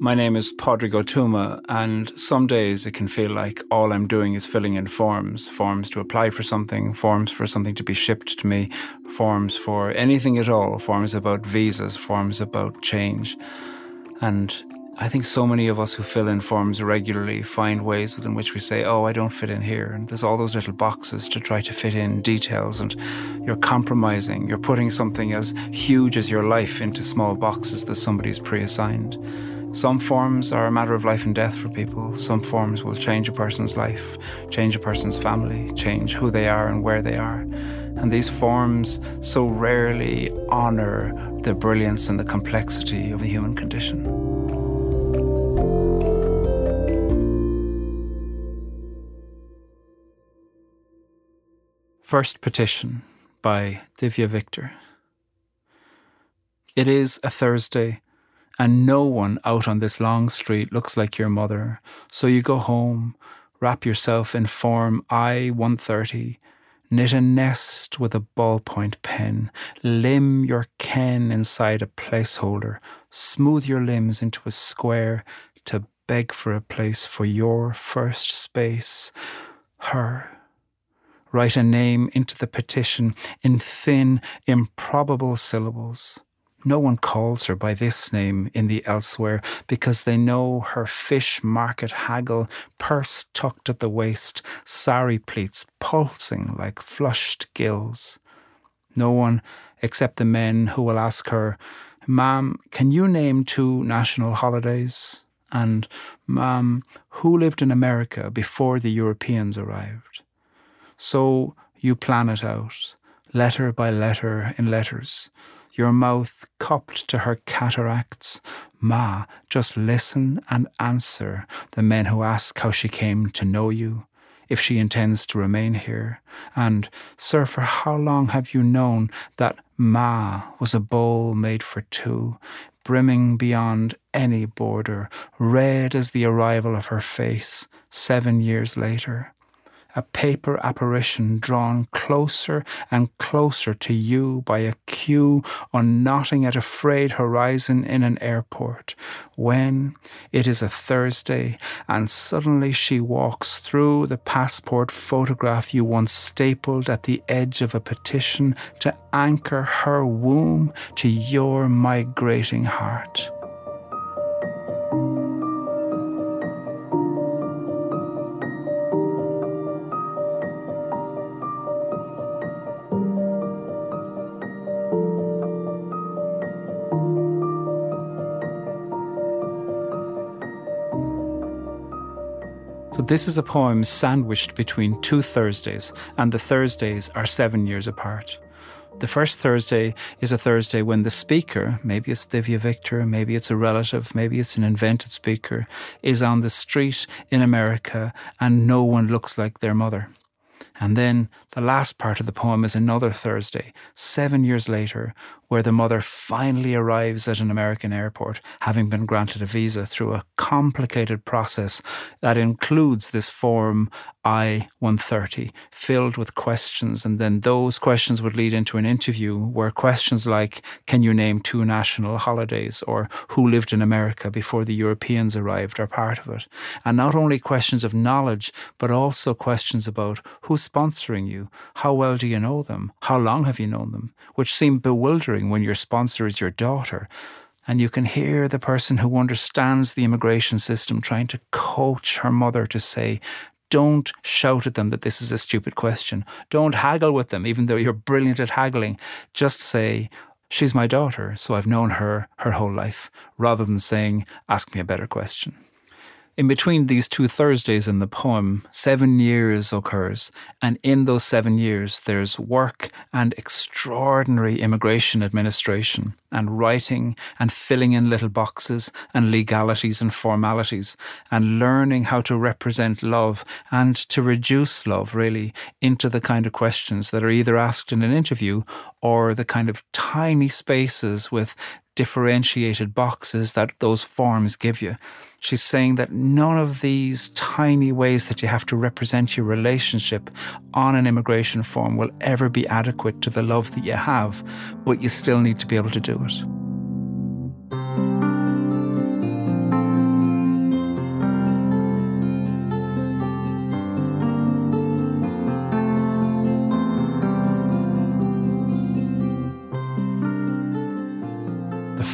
My name is Padraig Ó Tuama, and some days it can feel like all I'm doing is filling in forms forms to apply for something, forms for something to be shipped to me, forms for anything at all, forms about visas, forms about change. And I think so many of us who fill in forms regularly find ways within which we say, Oh, I don't fit in here. And there's all those little boxes to try to fit in details, and you're compromising. You're putting something as huge as your life into small boxes that somebody's pre assigned. Some forms are a matter of life and death for people. Some forms will change a person's life, change a person's family, change who they are and where they are. And these forms so rarely honour the brilliance and the complexity of the human condition. First Petition by Divya Victor. It is a Thursday and no one out on this long street looks like your mother. So you go home, wrap yourself in form I 130, knit a nest with a ballpoint pen, limn your ken inside a placeholder, smooth your limbs into a square to beg for a place for your first space, her. Write a name into the petition in thin, improbable syllables. No one calls her by this name in the elsewhere because they know her fish market haggle, purse tucked at the waist, sari pleats pulsing like flushed gills. No one except the men who will ask her, Ma'am, can you name two national holidays? And, Ma'am, who lived in America before the Europeans arrived? So you plan it out, letter by letter in letters your mouth cupped to her cataracts. Ma, just listen and answer the men who ask how she came to know you, if she intends to remain here. And, sir, for how long have you known that Ma was a bowl made for two, brimming beyond any border, red as the arrival of her face, seven years later? A paper apparition drawn closer and closer to you by a queue unknotting at a frayed horizon in an airport, when it is a Thursday and suddenly she walks through the passport photograph you once stapled at the edge of a petition to anchor her womb to your migrating heart. This is a poem sandwiched between two Thursdays, and the Thursdays are seven years apart. The first Thursday is a Thursday when the speaker, maybe it's Divya Victor, maybe it's a relative, maybe it's an invented speaker, is on the street in America and no one looks like their mother. And then the last part of the poem is another Thursday, seven years later, where the mother finally arrives at an American airport, having been granted a visa through a complicated process that includes this form I 130, filled with questions. And then those questions would lead into an interview where questions like, Can you name two national holidays? or Who lived in America before the Europeans arrived? are part of it. And not only questions of knowledge, but also questions about who's sponsoring you, how well do you know them, how long have you known them, which seem bewildering when your sponsor is your daughter. And you can hear the person who understands the immigration system trying to coach her mother to say, don't shout at them that this is a stupid question. Don't haggle with them, even though you're brilliant at haggling. Just say, She's my daughter, so I've known her her whole life, rather than saying, Ask me a better question. In between these two Thursdays in the poem, seven years occurs, and in those seven years, there's work and extraordinary immigration administration, and writing and filling in little boxes, and legalities and formalities, and learning how to represent love and to reduce love, really, into the kind of questions that are either asked in an interview or the kind of tiny spaces with differentiated boxes that those forms give you. She's saying that none of these tiny ways that you have to represent your relationship on an immigration form will ever be adequate to the love that you have, but you still need to be able to do it.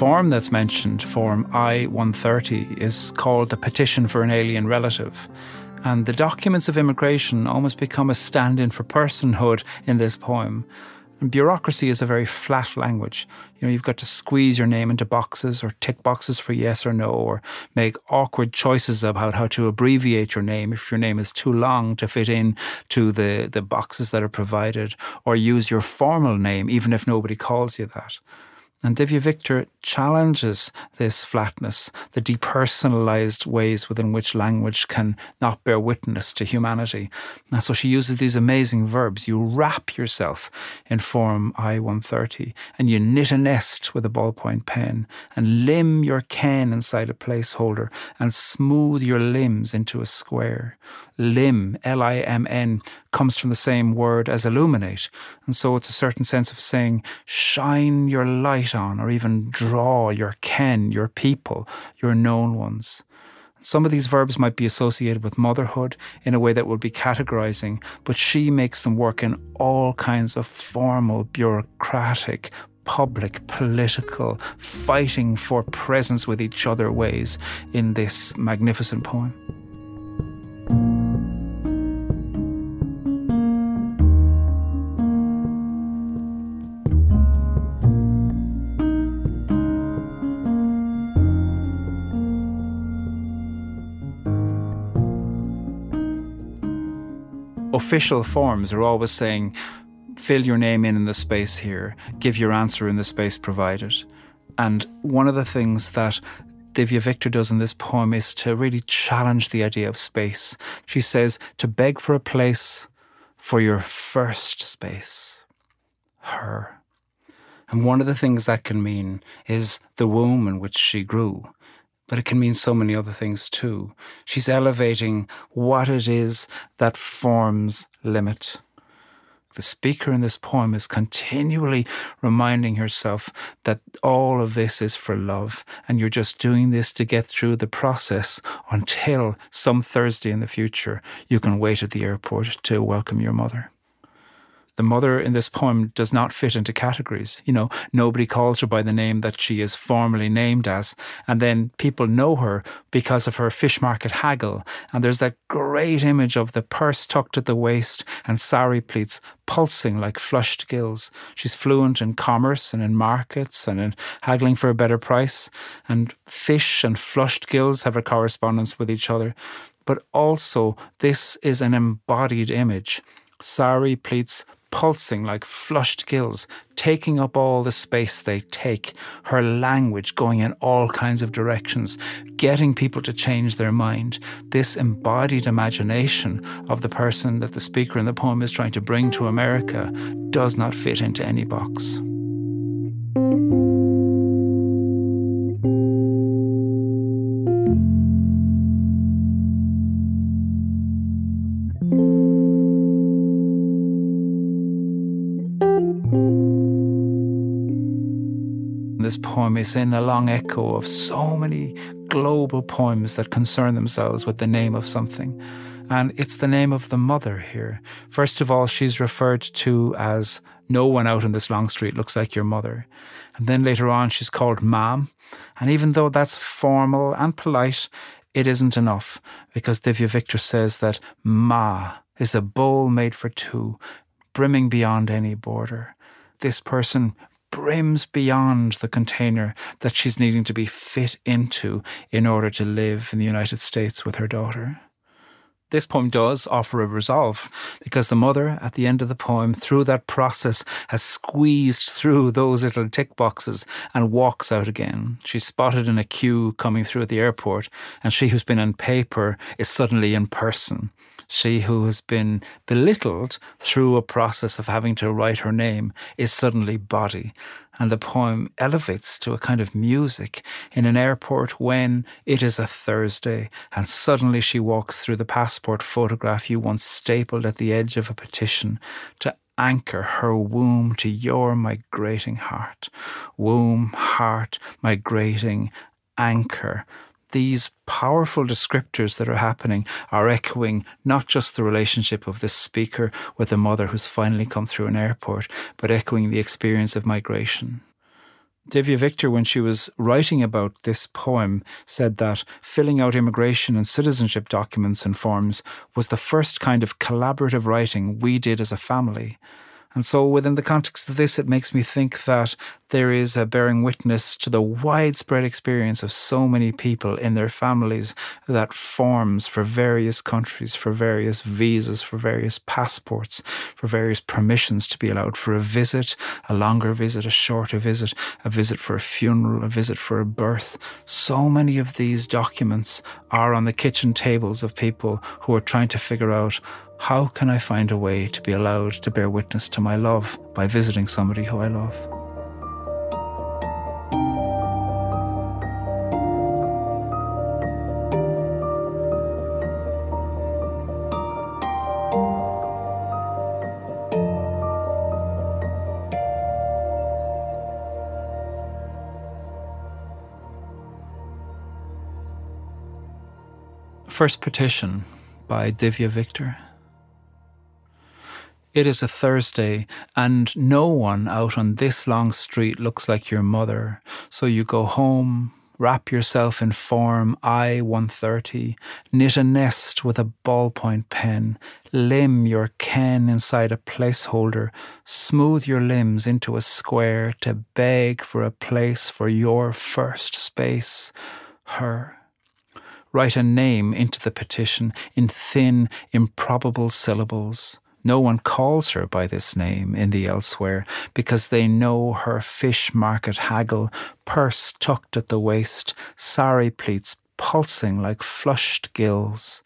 Form that's mentioned, Form I 130, is called the Petition for an Alien Relative. And the documents of immigration almost become a stand in for personhood in this poem. And bureaucracy is a very flat language. You know, you've got to squeeze your name into boxes or tick boxes for yes or no, or make awkward choices about how to abbreviate your name if your name is too long to fit in to the, the boxes that are provided, or use your formal name even if nobody calls you that. And Divya Victor challenges this flatness, the depersonalized ways within which language can not bear witness to humanity. And so she uses these amazing verbs. You wrap yourself in form I 130, and you knit a nest with a ballpoint pen, and limn your ken inside a placeholder, and smooth your limbs into a square limn, L I M N, comes from the same word as illuminate. And so it's a certain sense of saying, shine your light on, or even draw your ken, your people, your known ones. Some of these verbs might be associated with motherhood in a way that would be categorizing, but she makes them work in all kinds of formal, bureaucratic, public, political, fighting for presence with each other ways in this magnificent poem. Official forms are always saying, fill your name in in the space here, give your answer in the space provided. And one of the things that Divya Victor does in this poem is to really challenge the idea of space. She says, to beg for a place for your first space, her. And one of the things that can mean is the womb in which she grew, but it can mean so many other things too. She's elevating what it is that forms limit. The speaker in this poem is continually reminding herself that all of this is for love, and you're just doing this to get through the process until some Thursday in the future you can wait at the airport to welcome your mother the mother in this poem does not fit into categories. You know, nobody calls her by the name that she is formally named as. And then people know her because of her fish market haggle. And there's that great image of the purse tucked at the waist and sari pleats pulsing like flushed gills. She's fluent in commerce and in markets and in haggling for a better price. And fish and flushed gills have a correspondence with each other. But also, this is an embodied image. Sari pleats pulsing like flushed gills, taking up all the space they take, her language going in all kinds of directions, getting people to change their mind. This embodied imagination of the person that the speaker in the poem is trying to bring to America does not fit into any box. Poem is in a long echo of so many global poems that concern themselves with the name of something. And it's the name of the mother here. First of all, she's referred to as no one out in this long street looks like your mother. And then later on, she's called Mom. And even though that's formal and polite, it isn't enough because Divya Victor says that Ma is a bowl made for two, brimming beyond any border. This person brims beyond the container that she's needing to be fit into in order to live in the United States with her daughter. This poem does offer a resolve because the mother, at the end of the poem, through that process, has squeezed through those little tick boxes and walks out again. She's spotted in a queue coming through at the airport, and she who's been on paper is suddenly in person she who has been belittled through a process of having to write her name is suddenly body. And the poem elevates to a kind of music in an airport when it is a Thursday and suddenly she walks through the passport photograph you once stapled at the edge of a petition to anchor her womb to your migrating heart. Womb, heart, migrating, anchor these powerful descriptors that are happening are echoing not just the relationship of this speaker with a mother who's finally come through an airport, but echoing the experience of migration. Divya Victor, when she was writing about this poem, said that filling out immigration and citizenship documents and forms was the first kind of collaborative writing we did as a family. And so, within the context of this, it makes me think that there is a bearing witness to the widespread experience of so many people in their families that forms for various countries, for various visas, for various passports, for various permissions to be allowed for a visit, a longer visit, a shorter visit, a visit for a funeral, a visit for a birth. So many of these documents are on the kitchen tables of people who are trying to figure out how can I find a way to be allowed to bear witness to my love by visiting somebody who I love? First petition by Divya Victor. It is a Thursday, and no one out on this long street looks like your mother. So you go home, wrap yourself in form I 130, knit a nest with a ballpoint pen, limn your ken inside a placeholder, smooth your limbs into a square to beg for a place for your first space, her write a name into the petition in thin, improbable syllables. No one calls her by this name in the elsewhere because they know her fish market haggle, purse tucked at the waist, sari pleats pulsing like flushed gills.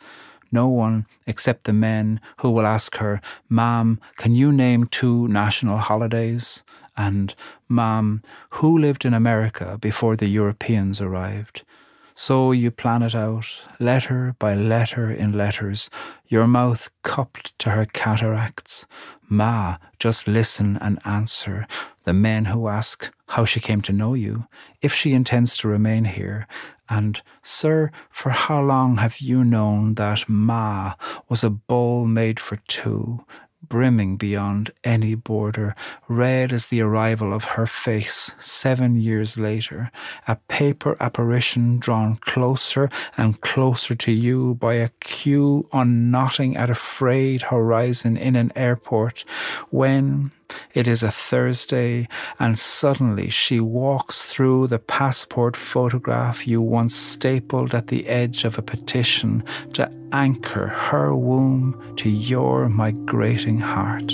No one except the men who will ask her, Ma'am, can you name two national holidays? And, Ma'am, who lived in America before the Europeans arrived? So you plan it out, letter by letter in letters, your mouth cupped to her cataracts. Ma, just listen and answer the men who ask how she came to know you, if she intends to remain here, and, Sir, for how long have you known that Ma was a bowl made for two, brimming beyond any border, red as the arrival of her face seven years later, a paper apparition drawn closer and closer to you by a queue unknotting at a frayed horizon in an airport, when, it is a Thursday, and suddenly she walks through the passport photograph you once stapled at the edge of a petition to anchor her womb to your migrating heart.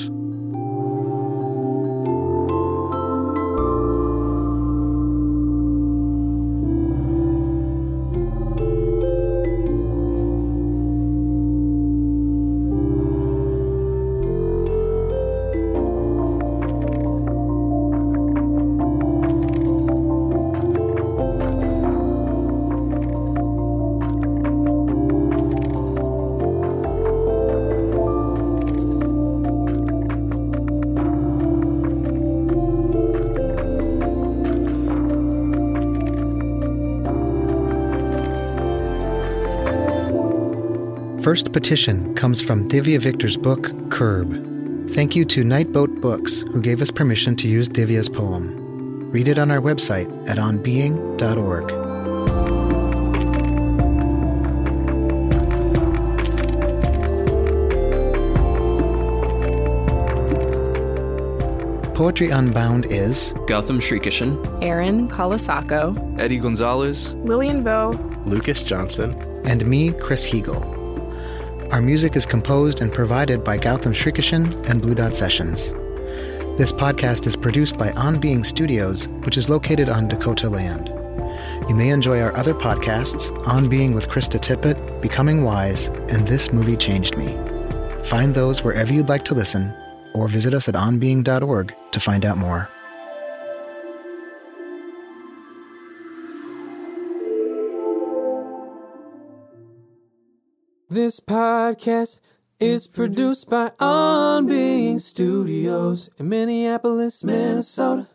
First petition comes from Divya Victor's book, Curb. Thank you to Nightboat Books, who gave us permission to use Divya's poem. Read it on our website at onbeing.org. Poetry Unbound is Gautam Srikishan, Erin Colasacco, Eddie Gonzalez, Lillian Vo, Lucas Johnson, and me, Chris Heagle. Our music is composed and provided by Gautam Srikishan and Blue Dot Sessions. This podcast is produced by On Being Studios, which is located on Dakota land. You may enjoy our other podcasts, On Being with Krista Tippett, Becoming Wise, and This Movie Changed Me. Find those wherever you'd like to listen, or visit us at onbeing.org to find out more. This podcast is produced by On Being Studios in Minneapolis, Minnesota.